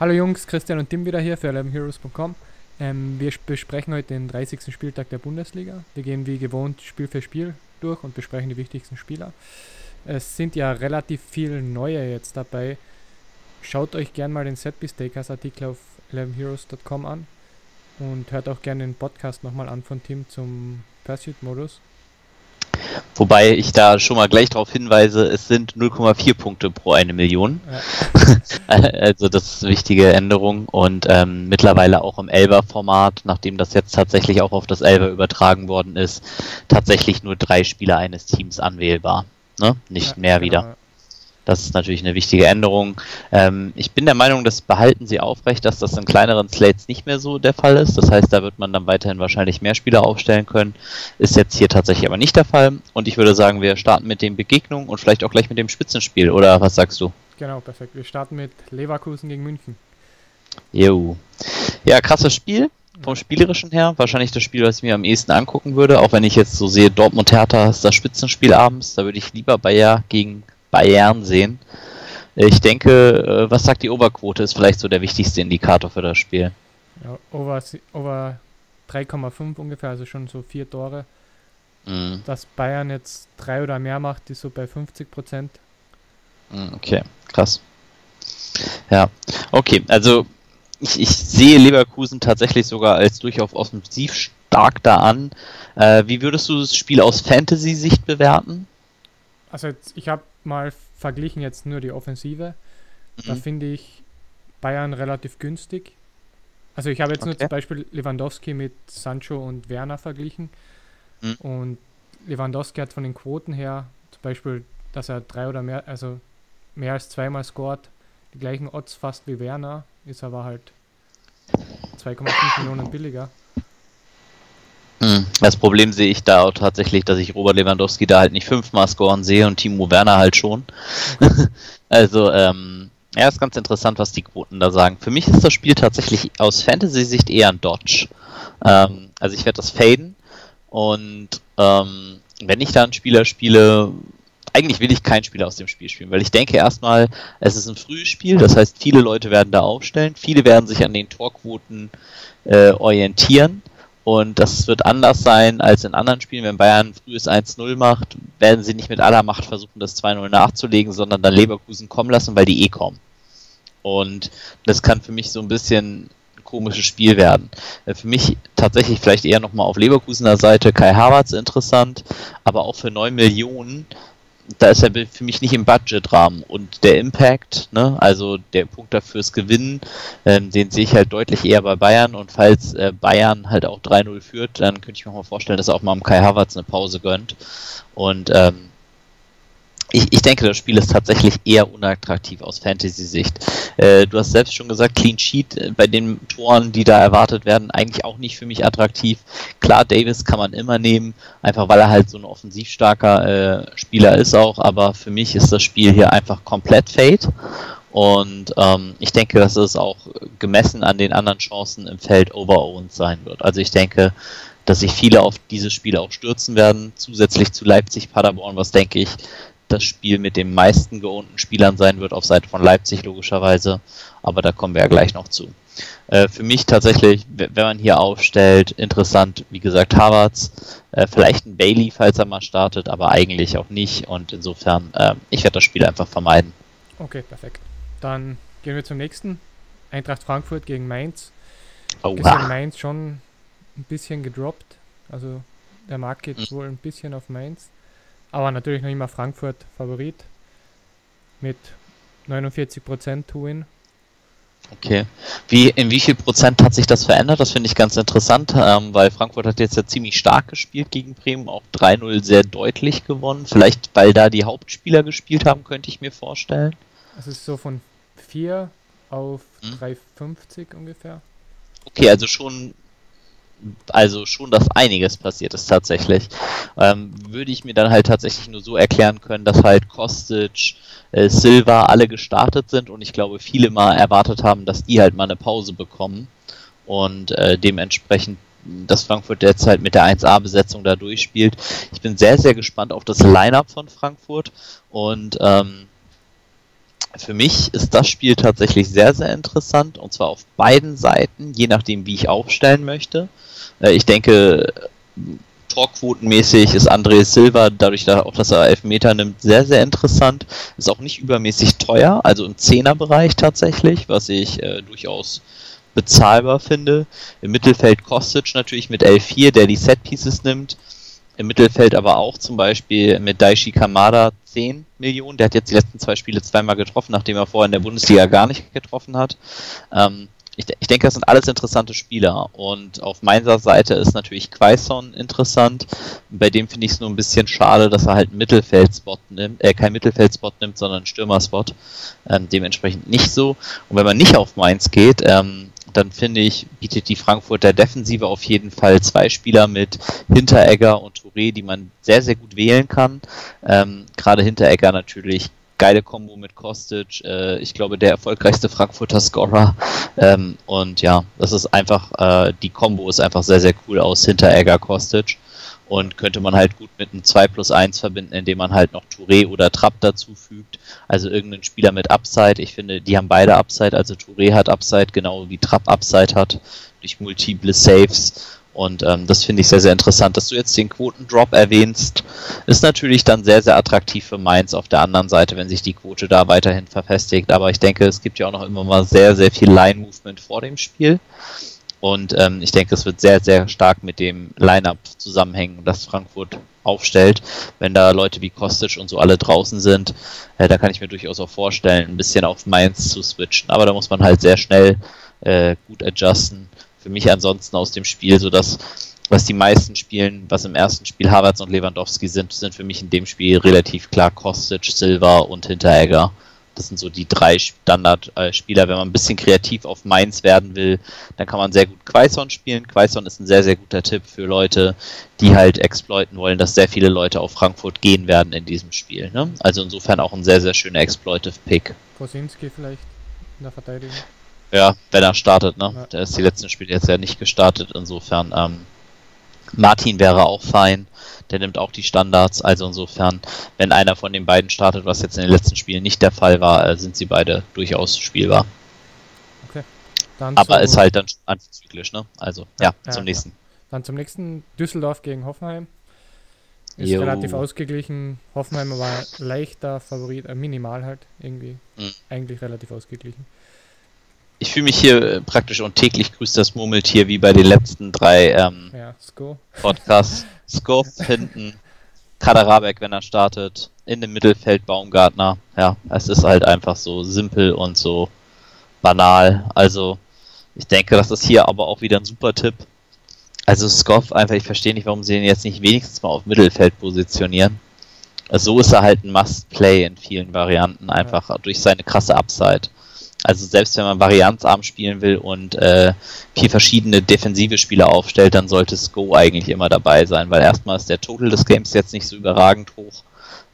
Hallo Jungs, Christian und Tim wieder hier für 11heroes.com. Ähm, wir besprechen heute den 30. Spieltag der Bundesliga. Wir gehen wie gewohnt Spiel für Spiel durch und besprechen die wichtigsten Spieler. Es sind ja relativ viele neue jetzt dabei. Schaut euch gerne mal den Setpiece Takers Artikel auf 11heroes.com an und hört auch gerne den Podcast nochmal an von Tim zum Pursuit-Modus. Wobei ich da schon mal gleich darauf hinweise, es sind 0,4 Punkte pro eine Million. Ja. also das ist eine wichtige Änderung und ähm, mittlerweile auch im Elber-Format, nachdem das jetzt tatsächlich auch auf das Elber übertragen worden ist, tatsächlich nur drei Spieler eines Teams anwählbar. Ne? Nicht ja, mehr genau. wieder. Das ist natürlich eine wichtige Änderung. Ähm, ich bin der Meinung, das behalten sie aufrecht, dass das in kleineren Slates nicht mehr so der Fall ist. Das heißt, da wird man dann weiterhin wahrscheinlich mehr Spieler aufstellen können. Ist jetzt hier tatsächlich aber nicht der Fall. Und ich würde sagen, wir starten mit den Begegnungen und vielleicht auch gleich mit dem Spitzenspiel. Oder was sagst du? Genau, perfekt. Wir starten mit Leverkusen gegen München. Jo. Ja, krasses Spiel vom Spielerischen her. Wahrscheinlich das Spiel, was ich mir am ehesten angucken würde. Auch wenn ich jetzt so sehe, Dortmund Hertha ist das Spitzenspiel abends. Da würde ich lieber Bayer gegen Bayern sehen. Ich denke, äh, was sagt die Oberquote, ist vielleicht so der wichtigste Indikator für das Spiel. Ja, over, over 3,5 ungefähr, also schon so vier Tore. Mhm. Dass Bayern jetzt drei oder mehr macht, ist so bei 50 Prozent. Mhm, okay, krass. Ja, okay, also ich, ich sehe Leverkusen tatsächlich sogar als durchaus offensiv stark da an. Äh, wie würdest du das Spiel aus Fantasy-Sicht bewerten? Also jetzt, ich habe mal verglichen jetzt nur die Offensive. Mhm. Da finde ich Bayern relativ günstig. Also ich habe jetzt okay. nur zum Beispiel Lewandowski mit Sancho und Werner verglichen. Mhm. Und Lewandowski hat von den Quoten her, zum Beispiel, dass er drei oder mehr, also mehr als zweimal scored, die gleichen Odds fast wie Werner, ist aber halt 2,5 Millionen billiger. Das Problem sehe ich da auch tatsächlich, dass ich Robert Lewandowski da halt nicht fünfmal scoren sehe und Timo Werner halt schon. also, ähm, ja, ist ganz interessant, was die Quoten da sagen. Für mich ist das Spiel tatsächlich aus Fantasy-Sicht eher ein Dodge. Ähm, also ich werde das faden und ähm, wenn ich da einen Spieler spiele, eigentlich will ich keinen Spieler aus dem Spiel spielen, weil ich denke erstmal, es ist ein frühes Spiel, das heißt, viele Leute werden da aufstellen, viele werden sich an den Torquoten äh, orientieren und das wird anders sein als in anderen Spielen. Wenn Bayern frühes 1-0 macht, werden sie nicht mit aller Macht versuchen, das 2-0 nachzulegen, sondern dann Leverkusen kommen lassen, weil die eh kommen. Und das kann für mich so ein bisschen ein komisches Spiel werden. Äh, für mich tatsächlich vielleicht eher nochmal auf Leverkusener Seite Kai Havertz interessant, aber auch für 9 Millionen da ist er für mich nicht im Budgetrahmen. Und der Impact, ne, also der Punkt dafür ist Gewinnen, ähm, den sehe ich halt deutlich eher bei Bayern. Und falls äh, Bayern halt auch 3-0 führt, dann könnte ich mir mal vorstellen, dass er auch mal am Kai Havertz eine Pause gönnt. Und ähm, ich, ich denke, das Spiel ist tatsächlich eher unattraktiv aus Fantasy-Sicht. Äh, du hast selbst schon gesagt, Clean Sheet äh, bei den Toren, die da erwartet werden, eigentlich auch nicht für mich attraktiv. Klar, Davis kann man immer nehmen, einfach weil er halt so ein offensiv starker äh, Spieler ist auch, aber für mich ist das Spiel hier einfach komplett Fade. Und ähm, ich denke, dass es auch gemessen an den anderen Chancen im Feld overowned sein wird. Also ich denke, dass sich viele auf dieses Spiel auch stürzen werden, zusätzlich zu Leipzig Paderborn, was denke ich das Spiel mit den meisten geohnten Spielern sein wird, auf Seite von Leipzig logischerweise. Aber da kommen wir ja gleich noch zu. Äh, für mich tatsächlich, wenn man hier aufstellt, interessant, wie gesagt, Harvards, äh, vielleicht ein Bailey, falls er mal startet, aber eigentlich auch nicht. Und insofern, äh, ich werde das Spiel einfach vermeiden. Okay, perfekt. Dann gehen wir zum nächsten. Eintracht Frankfurt gegen Mainz. Oh, ist ja Mainz schon ein bisschen gedroppt. Also der Markt geht mhm. wohl ein bisschen auf Mainz. Aber natürlich noch immer Frankfurt Favorit mit 49% To-Win. Okay. Wie, in wie viel Prozent hat sich das verändert? Das finde ich ganz interessant, ähm, weil Frankfurt hat jetzt ja ziemlich stark gespielt gegen Bremen, auch 3-0 sehr deutlich gewonnen. Vielleicht, weil da die Hauptspieler gespielt haben, könnte ich mir vorstellen. Es ist so von 4 auf hm? 3,50 ungefähr. Okay, also schon also schon, dass einiges passiert ist tatsächlich. Ähm, würde ich mir dann halt tatsächlich nur so erklären können, dass halt Kostic, äh, Silva alle gestartet sind und ich glaube, viele mal erwartet haben, dass die halt mal eine Pause bekommen und äh, dementsprechend dass Frankfurt derzeit mit der 1A-Besetzung da durchspielt. Ich bin sehr, sehr gespannt auf das Line-Up von Frankfurt und ähm, für mich ist das Spiel tatsächlich sehr, sehr interessant und zwar auf beiden Seiten, je nachdem, wie ich aufstellen möchte. Äh, ich denke, Torquotenmäßig ist André Silva, dadurch dass auch, dass er Elfmeter nimmt, sehr, sehr interessant. Ist auch nicht übermäßig teuer, also im Zehnerbereich tatsächlich, was ich äh, durchaus bezahlbar finde. Im Mittelfeld Kostic natürlich mit L4, der die Setpieces nimmt. Im Mittelfeld aber auch zum Beispiel mit Daishi Kamada 10 Millionen. Der hat jetzt die letzten zwei Spiele zweimal getroffen, nachdem er vorher in der Bundesliga gar nicht getroffen hat. Ähm, ich, ich, denke, das sind alles interessante Spieler. Und auf meiner Seite ist natürlich Quaison interessant. Bei dem finde ich es nur ein bisschen schade, dass er halt einen Mittelfeldspot nimmt, äh, kein Mittelfeldspot nimmt, sondern einen Stürmerspot. Ähm, dementsprechend nicht so. Und wenn man nicht auf Mainz geht, ähm, dann finde ich, bietet die Frankfurter Defensive auf jeden Fall zwei Spieler mit Hinteregger und Touré, die man sehr, sehr gut wählen kann. Ähm, Gerade Hinteregger natürlich geile Kombo mit Kostic. Äh, ich glaube, der erfolgreichste Frankfurter Scorer. Ähm, und ja, das ist einfach, äh, die Kombo ist einfach sehr, sehr cool aus Hinteregger Kostic. Und könnte man halt gut mit einem 2 plus 1 verbinden, indem man halt noch Touré oder Trapp dazu fügt. Also irgendeinen Spieler mit Upside. Ich finde, die haben beide Upside. Also Touré hat Upside, genau wie Trapp Upside hat. Durch multiple Saves. Und ähm, das finde ich sehr, sehr interessant. Dass du jetzt den Quotendrop erwähnst, ist natürlich dann sehr, sehr attraktiv für Mainz auf der anderen Seite, wenn sich die Quote da weiterhin verfestigt. Aber ich denke, es gibt ja auch noch immer mal sehr, sehr viel Line-Movement vor dem Spiel. Und ähm, ich denke, es wird sehr, sehr stark mit dem Line-Up zusammenhängen, das Frankfurt aufstellt. Wenn da Leute wie Kostic und so alle draußen sind, äh, da kann ich mir durchaus auch vorstellen, ein bisschen auf Mainz zu switchen. Aber da muss man halt sehr schnell äh, gut adjusten für mich ansonsten aus dem Spiel so dass was die meisten spielen, was im ersten Spiel Havertz und Lewandowski sind, sind für mich in dem Spiel relativ klar Kostic, Silva und Hinteregger. Das sind so die drei Standardspieler. Wenn man ein bisschen kreativ auf Mainz werden will, dann kann man sehr gut Quaison spielen. Quaison ist ein sehr, sehr guter Tipp für Leute, die halt exploiten wollen, dass sehr viele Leute auf Frankfurt gehen werden in diesem Spiel. Ne? Also insofern auch ein sehr, sehr schöner Exploitive Pick. Kosinski vielleicht in der Verteidigung. Ja, wenn er startet, ne? Ja. Der ist die letzten Spiele jetzt ja nicht gestartet, insofern. Ähm, Martin wäre auch fein, der nimmt auch die Standards, also insofern, wenn einer von den beiden startet, was jetzt in den letzten Spielen nicht der Fall war, äh, sind sie beide durchaus spielbar. Okay. Dann Aber ist halt dann antizyklisch, ne? Also, ja, ja zum ja, nächsten. Dann zum nächsten Düsseldorf gegen Hoffenheim. Ist jo. relativ ausgeglichen. Hoffenheim war leichter Favorit, äh, minimal halt irgendwie. Mhm. Eigentlich relativ ausgeglichen ich fühle mich hier äh, praktisch und täglich grüßt das Murmeltier wie bei den letzten drei ähm, ja, Podcasts. Skov hinten, Kaderabek, wenn er startet, in dem Mittelfeld Baumgartner. Ja, es ist halt einfach so simpel und so banal. Also, ich denke, das ist hier aber auch wieder ein super Tipp. Also Skov einfach, ich verstehe nicht, warum sie ihn jetzt nicht wenigstens mal auf Mittelfeld positionieren. So ist er halt ein Must-Play in vielen Varianten, einfach ja. durch seine krasse Upside. Also selbst wenn man varianzarm spielen will und äh, vier verschiedene defensive Spieler aufstellt, dann sollte Sko eigentlich immer dabei sein, weil erstmal ist der Total des Games jetzt nicht so überragend hoch.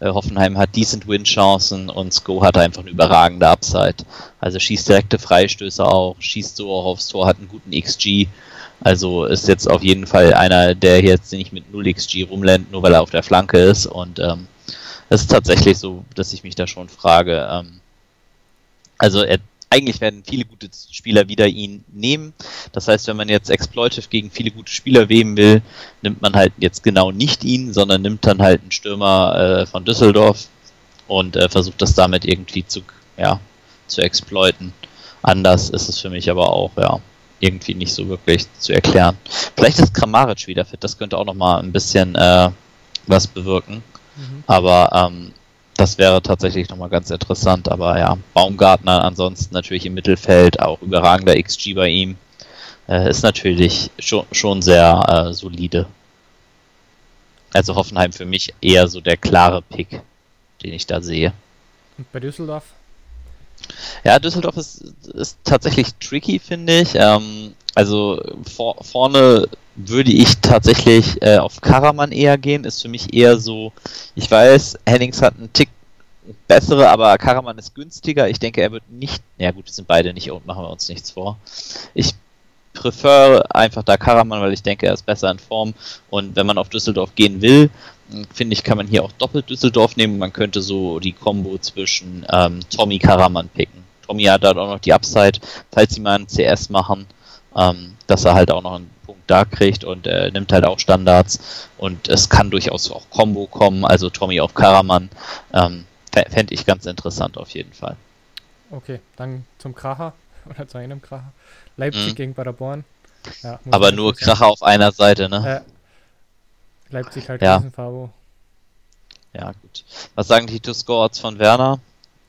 Äh, Hoffenheim hat decent Win-Chancen und Sko hat einfach eine überragende Upside. Also schießt direkte Freistöße auch, schießt so auch aufs Tor, hat einen guten XG. Also ist jetzt auf jeden Fall einer, der jetzt nicht mit 0 XG rumlennt, nur weil er auf der Flanke ist. Und ähm, es ist tatsächlich so, dass ich mich da schon frage. Ähm, also er eigentlich werden viele gute Spieler wieder ihn nehmen. Das heißt, wenn man jetzt Exploitive gegen viele gute Spieler weben will, nimmt man halt jetzt genau nicht ihn, sondern nimmt dann halt einen Stürmer äh, von Düsseldorf und äh, versucht das damit irgendwie zu, ja, zu exploiten. Anders ist es für mich aber auch, ja, irgendwie nicht so wirklich zu erklären. Vielleicht ist Kramaric wieder fit, das könnte auch nochmal ein bisschen äh, was bewirken. Mhm. Aber ähm, das wäre tatsächlich nochmal ganz interessant, aber ja, Baumgartner ansonsten natürlich im Mittelfeld, auch überragender XG bei ihm, äh, ist natürlich schon, schon sehr äh, solide. Also Hoffenheim für mich eher so der klare Pick, den ich da sehe. Und bei Düsseldorf? Ja, Düsseldorf ist, ist tatsächlich tricky, finde ich. Ähm, also vor, vorne würde ich tatsächlich äh, auf Karaman eher gehen. Ist für mich eher so, ich weiß, Hennings hat einen Tick bessere, aber Karaman ist günstiger. Ich denke, er wird nicht, ja gut, wir sind beide nicht und machen wir uns nichts vor. Ich prefer einfach da Karaman, weil ich denke, er ist besser in Form. Und wenn man auf Düsseldorf gehen will, finde ich, kann man hier auch doppelt Düsseldorf nehmen. Man könnte so die Combo zwischen ähm, Tommy Karaman picken. Tommy hat halt auch noch die Upside, falls sie mal einen CS machen, ähm, dass er halt auch noch einen Punkt da kriegt und äh, nimmt halt auch Standards und es kann durchaus auch Combo kommen, also Tommy auf Karaman. Ähm, Fände ich ganz interessant auf jeden Fall. Okay, dann zum Kracher oder zu einem Kracher. Leipzig mhm. gegen Paderborn. Ja, Aber nur Kracher auf einer Seite, ne? Äh, Leipzig halt ja. Fabo. Ja, gut. Was sagen die To-Scores von Werner,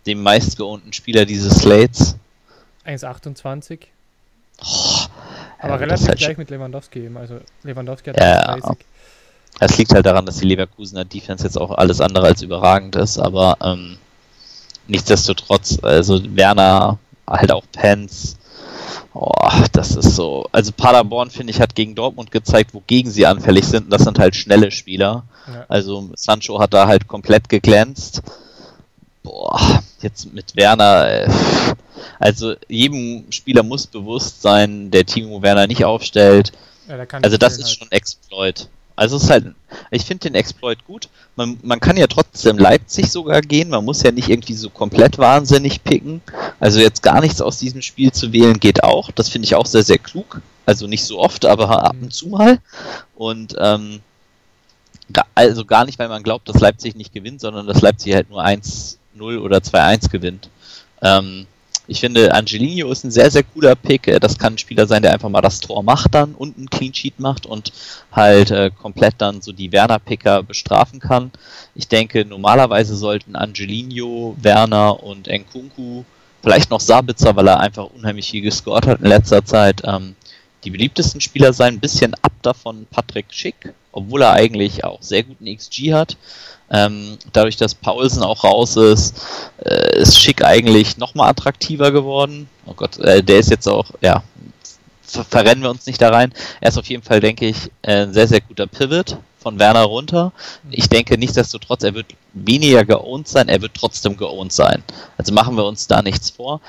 dem meistgeohnten Spieler dieses Slates? 1,28. Oh, Aber ja, relativ halt gleich mit Lewandowski eben. Also Lewandowski hat ja, 30. Es liegt halt daran, dass die Leverkusener Defense jetzt auch alles andere als überragend ist, aber ähm, nichtsdestotrotz, also Werner, halt auch Pence, Oh, das ist so. Also Paderborn, finde ich, hat gegen Dortmund gezeigt, wogegen sie anfällig sind. Das sind halt schnelle Spieler. Ja. Also Sancho hat da halt komplett geglänzt. Boah, jetzt mit Werner. Äh, also jedem Spieler muss bewusst sein, der Timo Werner nicht aufstellt. Ja, also das ist halt. schon Exploit. Also es ist halt, ich finde den Exploit gut. Man, man kann ja trotzdem Leipzig sogar gehen. Man muss ja nicht irgendwie so komplett wahnsinnig picken. Also jetzt gar nichts aus diesem Spiel zu wählen geht auch. Das finde ich auch sehr, sehr klug. Also nicht so oft, aber ab und zu mal. Und ähm, also gar nicht, weil man glaubt, dass Leipzig nicht gewinnt, sondern dass Leipzig halt nur 1-0 oder 2-1 gewinnt. Ähm, ich finde, Angelino ist ein sehr, sehr cooler Pick. Äh, das kann ein Spieler sein, der einfach mal das Tor macht dann und einen Clean Sheet macht und halt äh, komplett dann so die Werner-Picker bestrafen kann. Ich denke, normalerweise sollten Angelino, Werner und Nkunku, vielleicht noch Sabitzer, weil er einfach unheimlich viel gescored hat in letzter Zeit, ähm, die beliebtesten Spieler sein. Ein bisschen ab davon Patrick Schick, obwohl er eigentlich auch sehr guten XG hat. Ähm, dadurch, dass Paulsen auch raus ist, äh, ist Schick eigentlich nochmal attraktiver geworden. Oh Gott, äh, der ist jetzt auch, ja, ver verrennen wir uns nicht da rein. Er ist auf jeden Fall, denke ich, ein sehr, sehr guter Pivot von Werner runter. Ich denke nichtsdestotrotz, er wird weniger geowned sein, er wird trotzdem geowned sein. Also machen wir uns da nichts vor.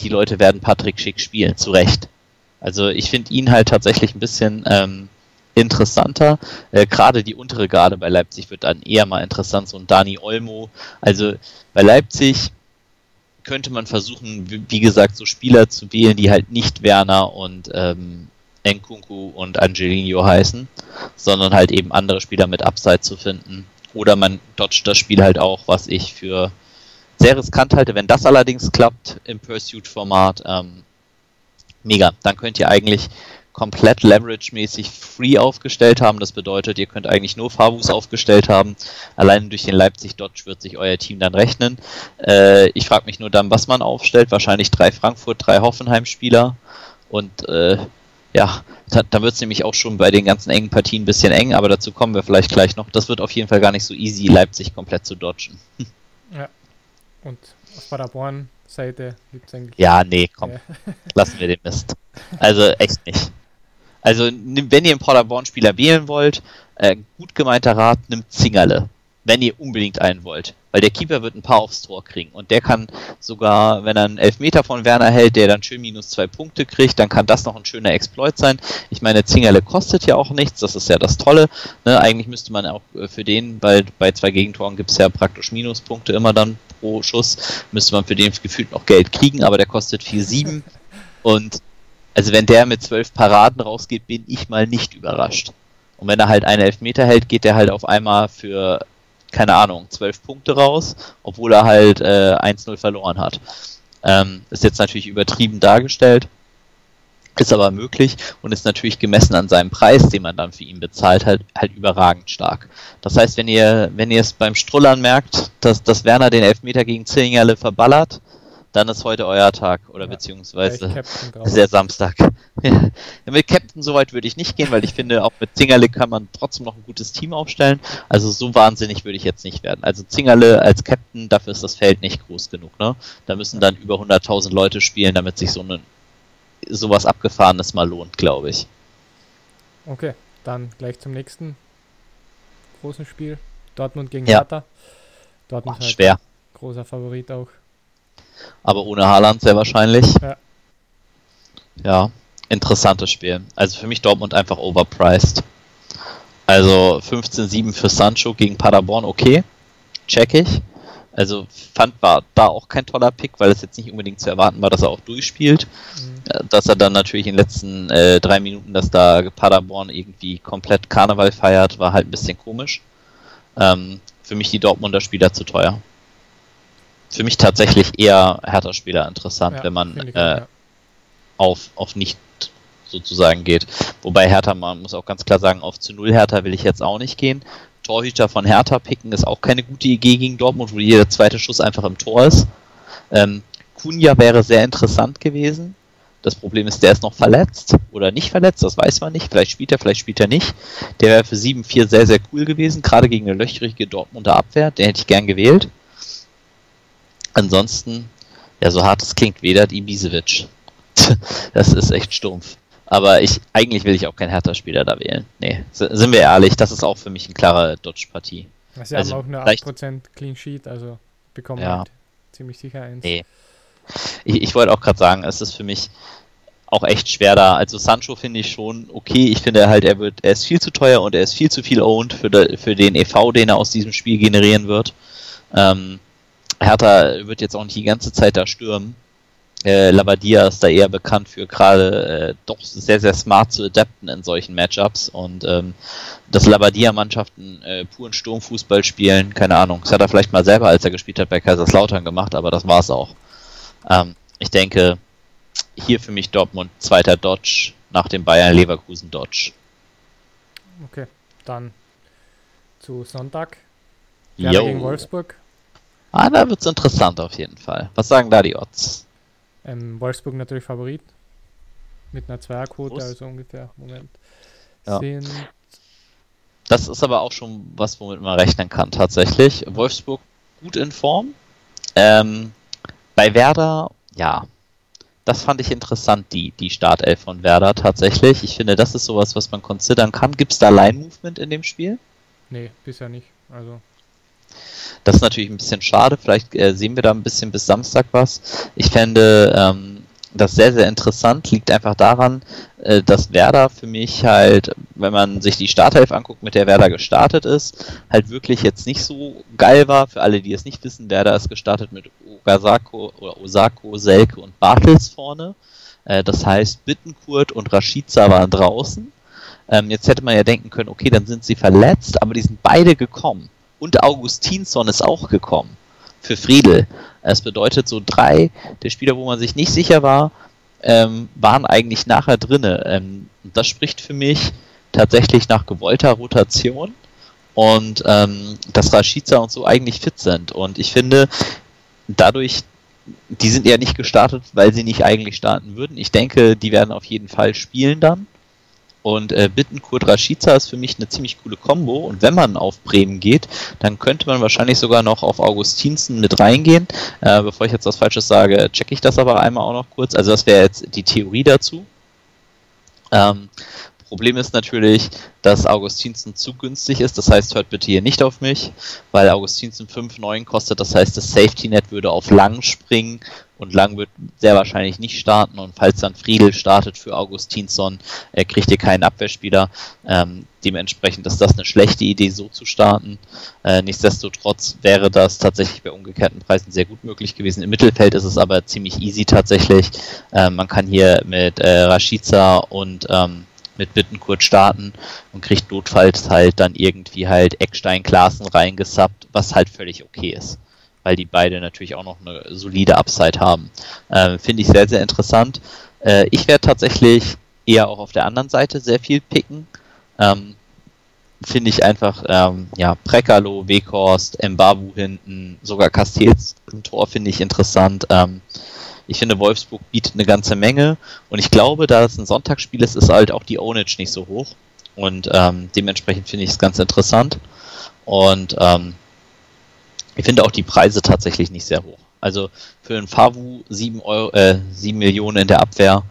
Die Leute werden Patrick Schick spielen, zu Recht. Also ich finde ihn halt tatsächlich ein bisschen ähm, interessanter. Äh, Gerade die untere Garde bei Leipzig wird dann eher mal interessant, so ein Dani Olmo. Also bei Leipzig könnte man versuchen, wie, gesagt, so Spieler zu wählen, die halt nicht Werner und ähm, Nkunku und Angelino heißen, sondern halt eben andere Spieler mit Upside zu finden. Oder man dodgt das Spiel halt auch, was ich für sehr riskant halte. Wenn das allerdings klappt im Pursuit-Format, ähm, mega. Dann könnt ihr eigentlich komplett Leverage-mäßig free aufgestellt haben. Das bedeutet, ihr könnt eigentlich nur Fabus aufgestellt haben. Allein durch den Leipzig-Dodge wird sich euer Team dann rechnen. Äh, ich frage mich nur dann, was man aufstellt. Wahrscheinlich drei Frankfurt, drei Hoffenheim-Spieler. Und äh, ja, da, da wird es nämlich auch schon bei den ganzen engen Partien ein bisschen eng, aber dazu kommen wir vielleicht gleich noch. Das wird auf jeden Fall gar nicht so easy, Leipzig komplett zu dodgen. Ja. Und aus Paderborn Seite gibt es eigentlich. Ja, nee, komm. Ja. Lassen wir den Mist. Also echt nicht. Also, wenn ihr einen Paderborn-Spieler wählen wollt, äh, gut gemeinter Rat, nimmt Zingerle. Wenn ihr unbedingt einen wollt. Weil der Keeper wird ein paar aufs Tor kriegen. Und der kann sogar, wenn er einen Elfmeter von Werner hält, der dann schön minus zwei Punkte kriegt, dann kann das noch ein schöner Exploit sein. Ich meine, Zingerle kostet ja auch nichts, das ist ja das Tolle. Ne? Eigentlich müsste man auch äh, für den, weil bei zwei Gegentoren gibt es ja praktisch Minuspunkte immer dann pro Schuss, müsste man für den gefühlt noch Geld kriegen, aber der kostet 4,7. Und also wenn der mit zwölf Paraden rausgeht, bin ich mal nicht überrascht. Und wenn er halt einen Elfmeter hält, geht er halt auf einmal für, keine Ahnung, zwölf Punkte raus, obwohl er halt äh, 1-0 verloren hat. Ähm, ist jetzt natürlich übertrieben dargestellt, ist aber möglich und ist natürlich gemessen an seinem Preis, den man dann für ihn bezahlt, halt, halt überragend stark. Das heißt, wenn ihr, wenn ihr es beim Strullern merkt, dass, dass Werner den Elfmeter gegen Zillingerle verballert, dann ist heute euer Tag oder ja, beziehungsweise der Samstag. mit Captain soweit würde ich nicht gehen, weil ich finde, auch mit Zingerle kann man trotzdem noch ein gutes Team aufstellen. Also so wahnsinnig würde ich jetzt nicht werden. Also Zingerle als Captain, dafür ist das Feld nicht groß genug. Ne? Da müssen dann über 100.000 Leute spielen, damit sich so eine sowas abgefahrenes mal lohnt, glaube ich. Okay, dann gleich zum nächsten großen Spiel. Dortmund gegen ja. Hertha. Dortmund Boah, halt schwer. Großer Favorit auch aber ohne Haaland sehr wahrscheinlich. Ja. ja, interessantes Spiel. Also für mich Dortmund einfach overpriced. Also 15-7 für Sancho gegen Paderborn, okay. Check ich. Also fand war da auch kein toller Pick, weil es jetzt nicht unbedingt zu erwarten war, dass er auch durchspielt. Mhm. Äh, dass er dann natürlich in den letzten äh, drei Minuten, dass da Paderborn irgendwie komplett Karneval feiert, war halt ein bisschen komisch. Ähm, für mich die Dortmunder Spieler zu teuer. Für mich tatsächlich eher Hertha-Spieler interessant, ja, wenn man äh, ja. auf, auf nicht sozusagen geht. Wobei Hertha, man muss auch ganz klar sagen, auf zu Null Hertha will ich jetzt auch nicht gehen. Torhüter von Hertha picken ist auch keine gute Idee gegen Dortmund, wo jeder zweite Schuss einfach im Tor ist. Ähm, Kunja wäre sehr interessant gewesen. Das Problem ist, der ist noch verletzt oder nicht verletzt, das weiß man nicht. Vielleicht spielt er, vielleicht spielt er nicht. Der wäre für 7-4 sehr, sehr cool gewesen, gerade gegen eine löchrige Dortmunder Abwehr. Den hätte ich gern gewählt. Ansonsten, ja, so hart es klingt, weder die Ibisevic. das ist echt stumpf. Aber ich, eigentlich will ich auch keinen Hertha-Spieler da wählen. Nee, sind wir ehrlich, das ist auch für mich eine klare Dodge-Partie. Sie also haben auch eine 8% Clean Sheet, also bekommen ja. halt ziemlich sicher eins. Nee. Ich, ich wollte auch gerade sagen, es ist für mich auch echt schwer da. Also Sancho finde ich schon okay. Ich finde halt, er wird, er ist viel zu teuer und er ist viel zu viel owned für, de, für den EV, den er aus diesem Spiel generieren wird. Ähm, Hertha wird jetzt auch nicht die ganze Zeit da stürmen. Äh, Lavadia ist da eher bekannt für gerade äh, doch sehr, sehr smart zu adapten in solchen Matchups und ähm, dass Lavadia-Mannschaften äh, puren Sturmfußball spielen, keine Ahnung. Das hat er vielleicht mal selber, als er gespielt hat, bei Kaiserslautern gemacht, aber das war's auch. Ähm, ich denke, hier für mich Dortmund zweiter Dodge nach dem Bayern Leverkusen Dodge. Okay, dann zu Sonntag. Werder gegen Wolfsburg. Ah, da wird's interessant auf jeden Fall. Was sagen da die Odds? Ähm, Wolfsburg natürlich Favorit. Mit einer Zweierquote, also ungefähr. Moment. Ja. Sind das ist aber auch schon was, womit man rechnen kann, tatsächlich. Wolfsburg gut in Form. Ähm, bei Werder, ja. Das fand ich interessant, die, die Startelf von Werder tatsächlich. Ich finde, das ist sowas, was man considern kann. Gibt es da Line-Movement in dem Spiel? Nee, bisher nicht. Also das ist natürlich ein bisschen schade. Vielleicht äh, sehen wir da ein bisschen bis Samstag was. Ich fände ähm, das sehr, sehr interessant. Liegt einfach daran, äh, dass Werder für mich halt, wenn man sich die Startelf anguckt, mit der Werder gestartet ist, halt wirklich jetzt nicht so geil war. Für alle, die es nicht wissen, Werder ist gestartet mit Ogasako oder Osako, Selke und Bartels vorne. Äh, das heißt, Bittenkurt und Rashica waren draußen. Ähm, jetzt hätte man ja denken können, okay, dann sind sie verletzt, aber die sind beide gekommen. Und Augustinsson ist auch gekommen für Friedel. Es bedeutet, so drei der Spieler, wo man sich nicht sicher war, ähm, waren eigentlich nachher drinne. Ähm, das spricht für mich tatsächlich nach gewollter Rotation und ähm, dass Rashica und so eigentlich fit sind. Und ich finde, dadurch, die sind ja nicht gestartet, weil sie nicht eigentlich starten würden. Ich denke, die werden auf jeden Fall spielen dann. Und äh, Bittenkurt Rashica ist für mich eine ziemlich coole Combo. Und wenn man auf Bremen geht, dann könnte man wahrscheinlich sogar noch auf Augustinsen mit reingehen. Äh, bevor ich jetzt was Falsches sage, checke ich das aber einmal auch noch kurz. Also das wäre jetzt die Theorie dazu. Ähm, Problem ist natürlich, dass Augustinsen zu günstig ist. Das heißt, hört bitte hier nicht auf mich, weil Augustinsen 5,9 kostet. Das heißt, das Safety Net würde auf lang springen und Lang wird sehr wahrscheinlich nicht starten. Und falls dann Friedel startet für Augustinsson, äh, kriegt ihr keinen Abwehrspieler. Ähm, dementsprechend ist das eine schlechte Idee, so zu starten. Äh, nichtsdestotrotz wäre das tatsächlich bei umgekehrten Preisen sehr gut möglich gewesen. Im Mittelfeld ist es aber ziemlich easy tatsächlich. Äh, man kann hier mit äh, Rashica und ähm, mit Bittenkurt starten und kriegt notfalls halt dann irgendwie halt Eckstein Klaassen reingesappt, was halt völlig okay ist weil die beide natürlich auch noch eine solide Upside haben. Ähm, Finde ich sehr, sehr interessant. Äh, ich werde tatsächlich eher auch auf der anderen Seite sehr viel picken. Ähm, Finde ich einfach, ähm, ja, Prekalo, Weghorst, Mbabu hinten, sogar Castells im Tor finde ich interessant. Ähm, ich finde, Wolfsburg bietet eine ganze Menge und ich glaube, da es ein Sonntagsspiel ist, ist halt auch die Ownage nicht so hoch und ähm, dementsprechend finde ich es ganz interessant. Und ähm, ich finde auch die Preise tatsächlich nicht sehr hoch. Also für einen Favu 7, Euro, äh, 7 Millionen in der Abwehr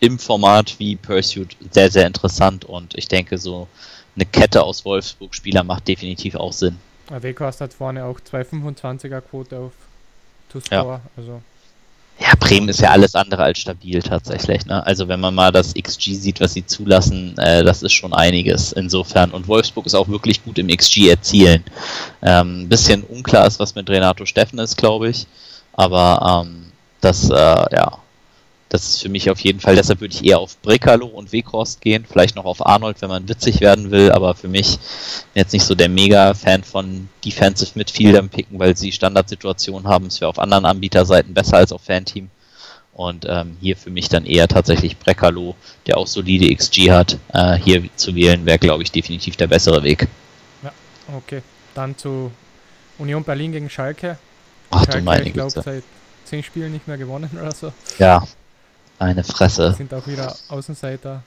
im Format wie Pursuit sehr, sehr interessant und ich denke, so eine Kette aus Wolfsburg-Spieler macht definitiv auch Sinn. Weghorst hat vorne auch 2,25er Quote auf To Score, ja. also Ja, Bremen ist ja alles andere als stabil tatsächlich. Ne? Also wenn man mal das XG sieht, was sie zulassen, äh, das ist schon einiges insofern. Und Wolfsburg ist auch wirklich gut im XG erzielen. Ähm, bisschen unklar ist, was mit Renato Steffen ist, glaube ich. Aber ähm, das, äh, ja, das ist für mich auf jeden Fall, deshalb würde ich eher auf Brekalo und Weghorst gehen, vielleicht noch auf Arnold, wenn man witzig werden will, aber für mich jetzt nicht so der Mega-Fan von Defensive Midfieldern picken, weil sie Standardsituationen haben. Es wäre auf anderen Anbieterseiten besser als auf Fanteam. Und ähm, hier für mich dann eher tatsächlich Brekalo, der auch solide XG hat. Äh, hier zu wählen wäre, glaube ich, definitiv der bessere Weg. Ja, okay. Dann zu Union Berlin gegen Schalke. Ach Schalke, du meine Ich glaube, seit zehn Spielen nicht mehr gewonnen oder so. Ja, eine Fresse. Sind auch wieder Außenseiter.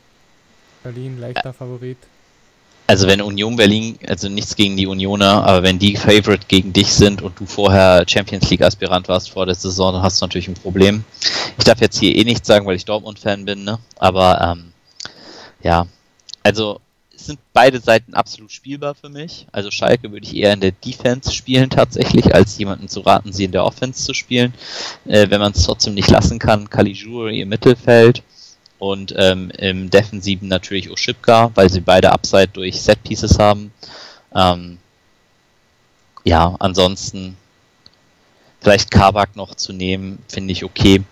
Berlin leichter Favorit. Also wenn Union Berlin, also nichts gegen die Unioner, aber wenn die Favorite gegen dich sind und du vorher Champions League Aspirant warst vor der Saison, dann hast du natürlich ein Problem. Ich darf jetzt hier eh nichts sagen, weil ich Dortmund-Fan bin, ne? Aber ähm, ja, also sind beide Seiten absolut spielbar für mich. Also Schalke würde ich eher in der Defense spielen tatsächlich, als jemanden zu raten, sie in der Offense zu spielen. Äh, wenn man es trotzdem nicht lassen kann, Caligiuri im Mittelfeld und ähm, im Defensiven natürlich Oshipka, weil sie beide Upside durch Set Pieces haben. Ähm, ja, ansonsten vielleicht Kabak noch zu nehmen, finde ich okay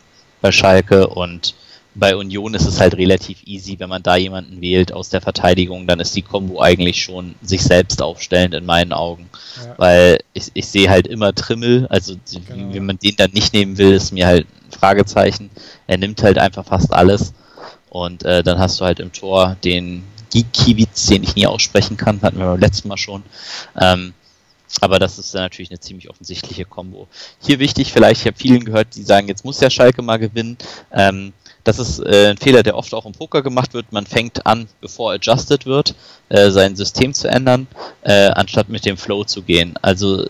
bei Schalke und bei Union ist es halt relativ easy, wenn man da jemanden wählt aus der Verteidigung, dann ist die Combo eigentlich schon sich selbst aufstellend in meinen Augen. Ja. Weil ich, ich sehe halt immer Trimmel, also genau. wenn man den dann nicht nehmen will, ist mir halt ein Fragezeichen. Er nimmt halt einfach fast alles. Und äh, dann hast du halt im Tor den Gikiewicz, den ich nie aussprechen kann, hatten wir beim letzten Mal schon. Ähm, aber das ist natürlich eine ziemlich offensichtliche Combo. Hier wichtig, vielleicht, ich habe vielen gehört, die sagen, jetzt muss ja Schalke mal gewinnen. Ähm, das ist äh, ein Fehler, der oft auch im Poker gemacht wird. Man fängt an, bevor adjusted wird, äh, sein System zu ändern, äh, anstatt mit dem Flow zu gehen. Also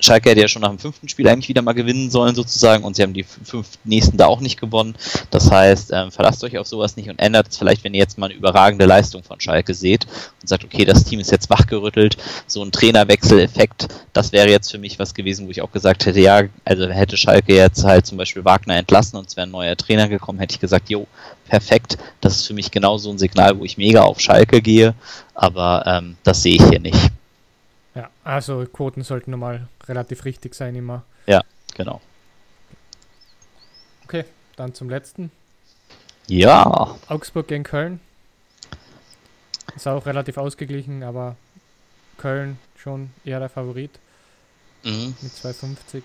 Schalke hätte ja schon nach dem fünften Spiel eigentlich wieder mal gewinnen sollen sozusagen und sie haben die fünf nächsten da auch nicht gewonnen. Das heißt, ähm, verlasst euch auf sowas nicht und ändert es vielleicht, wenn ihr jetzt mal eine überragende Leistung von Schalke seht und sagt, okay, das Team ist jetzt wachgerüttelt, so ein Trainerwechseleffekt, das wäre jetzt für mich was gewesen, wo ich auch gesagt hätte, ja, also hätte Schalke jetzt halt zum Beispiel Wagner entlassen und es wäre ein neuer Trainer gekommen, hätte ich gesagt, jo, perfekt, das ist für mich genau so ein Signal, wo ich mega auf Schalke gehe, aber ähm, das sehe ich hier nicht. Ja, also Quoten sollten normal relativ richtig sein immer. Ja, genau. Okay, dann zum letzten. Ja. Augsburg gegen Köln. Ist auch relativ ausgeglichen, aber Köln schon eher der Favorit. Mhm. Mit 2,50.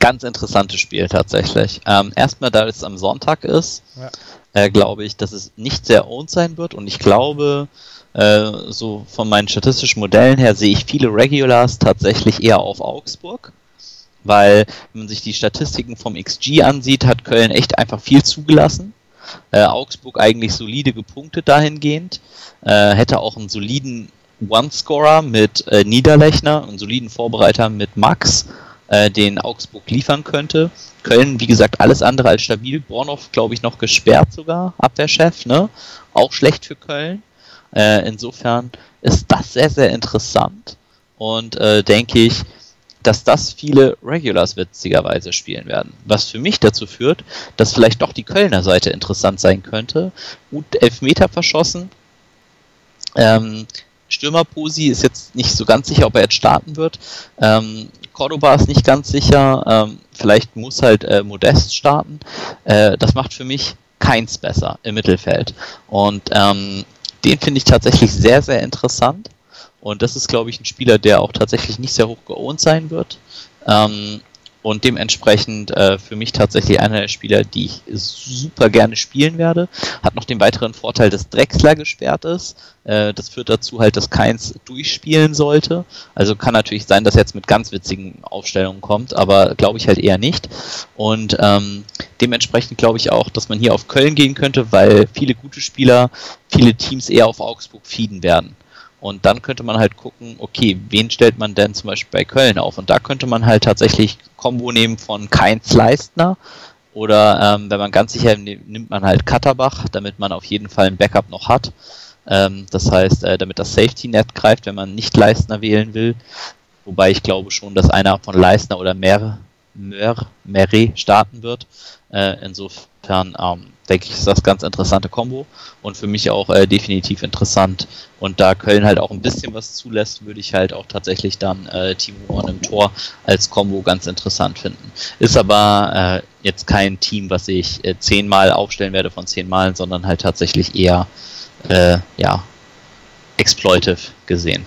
Ganz interessantes Spiel tatsächlich. Ähm, erstmal, da es am Sonntag ist, ja. äh, glaube ich, dass es nicht sehr owned sein wird und ich glaube, äh, so von meinen statistischen Modellen her sehe ich viele Regulars tatsächlich eher auf Augsburg. Weil, wenn man sich die Statistiken vom XG ansieht, hat Köln echt einfach viel zugelassen. Äh, Augsburg eigentlich solide gepunktet dahingehend. Äh, hätte auch einen soliden One-Scorer mit äh, Niederlechner, einen soliden Vorbereiter mit Max, äh, den Augsburg liefern könnte. Köln, wie gesagt, alles andere als stabil. Bornow, glaube ich, noch gesperrt sogar, Abwehrchef, ne? Auch schlecht für Köln. Äh, insofern ist das sehr, sehr interessant und äh, denke ich, dass das viele Regulars witzigerweise spielen werden. Was für mich dazu führt, dass vielleicht doch die Kölner Seite interessant sein könnte. Gut Elfmeter verschossen. Ähm, Stürmer Posi ist jetzt nicht so ganz sicher, ob er jetzt starten wird. Ähm, Cordoba ist nicht ganz sicher. Ähm, vielleicht muss halt äh, Modest starten. Äh, das macht für mich keins besser im Mittelfeld. Und ähm, den finde ich tatsächlich sehr, sehr interessant. Und das ist, glaube ich, ein Spieler, der auch tatsächlich nicht sehr hoch geohnt sein wird. Ähm, und dementsprechend äh, für mich tatsächlich einer der Spieler, die ich super gerne spielen werde. Hat noch den weiteren Vorteil, dass Drexler gesperrt ist. Äh, das führt dazu halt, dass keins durchspielen sollte. Also kann natürlich sein, dass jetzt mit ganz witzigen Aufstellungen kommt, aber glaube ich halt eher nicht. Und ähm, dementsprechend glaube ich auch, dass man hier auf Köln gehen könnte, weil viele gute Spieler, viele Teams eher auf Augsburg feeden werden. Und dann könnte man halt gucken, okay, wen stellt man denn zum Beispiel bei Köln auf? Und da könnte man halt tatsächlich Combo nehmen von Keins Leistner oder ähm, wenn man ganz sicher nimmt man halt Katterbach, damit man auf jeden Fall ein Backup noch hat. Ähm, das heißt, äh, damit das Safety Net greift, wenn man nicht Leistner wählen will. Wobei ich glaube schon, dass einer von Leistner oder mehrere Murray starten wird. Äh, insofern ähm, denke ich, ist das ganz interessante Kombo und für mich auch äh, definitiv interessant. Und da Köln halt auch ein bisschen was zulässt, würde ich halt auch tatsächlich dann äh, Timo Horn im Tor als Kombo ganz interessant finden. Ist aber äh, jetzt kein Team, was ich äh, zehnmal aufstellen werde von zehn Malen, sondern halt tatsächlich eher äh, ja exploitive gesehen.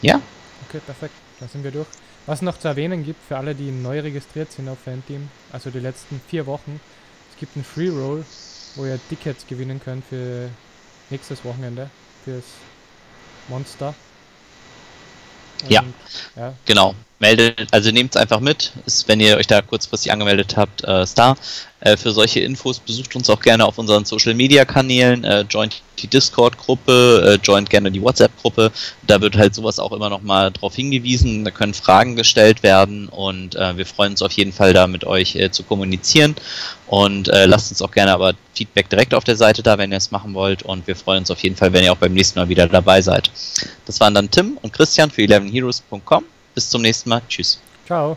Ja? Okay, perfekt. Da sind wir durch. Was noch zu erwähnen gibt für alle, die neu registriert sind auf Fanteam, also die letzten vier Wochen, es gibt einen Free Roll, wo ihr Tickets gewinnen könnt für nächstes Wochenende, fürs Monster. Und, ja. ja, genau meldet, also nehmt es einfach mit. Ist, wenn ihr euch da kurzfristig angemeldet habt, äh, Star. Äh, für solche Infos besucht uns auch gerne auf unseren Social Media Kanälen, äh, joint die Discord-Gruppe, äh, joint gerne die WhatsApp-Gruppe. Da wird halt sowas auch immer nochmal drauf hingewiesen. Da können Fragen gestellt werden und äh, wir freuen uns auf jeden Fall da mit euch äh, zu kommunizieren. Und lasst uns auch gerne aber Feedback direkt auf der Seite da, wenn ihr es machen wollt. Und wir freuen uns auf jeden Fall, wenn ihr auch beim nächsten Mal wieder dabei seid. Das waren dann Tim und Christian für 11heroes.com. Bis zum nächsten Mal. Tschüss. Ciao.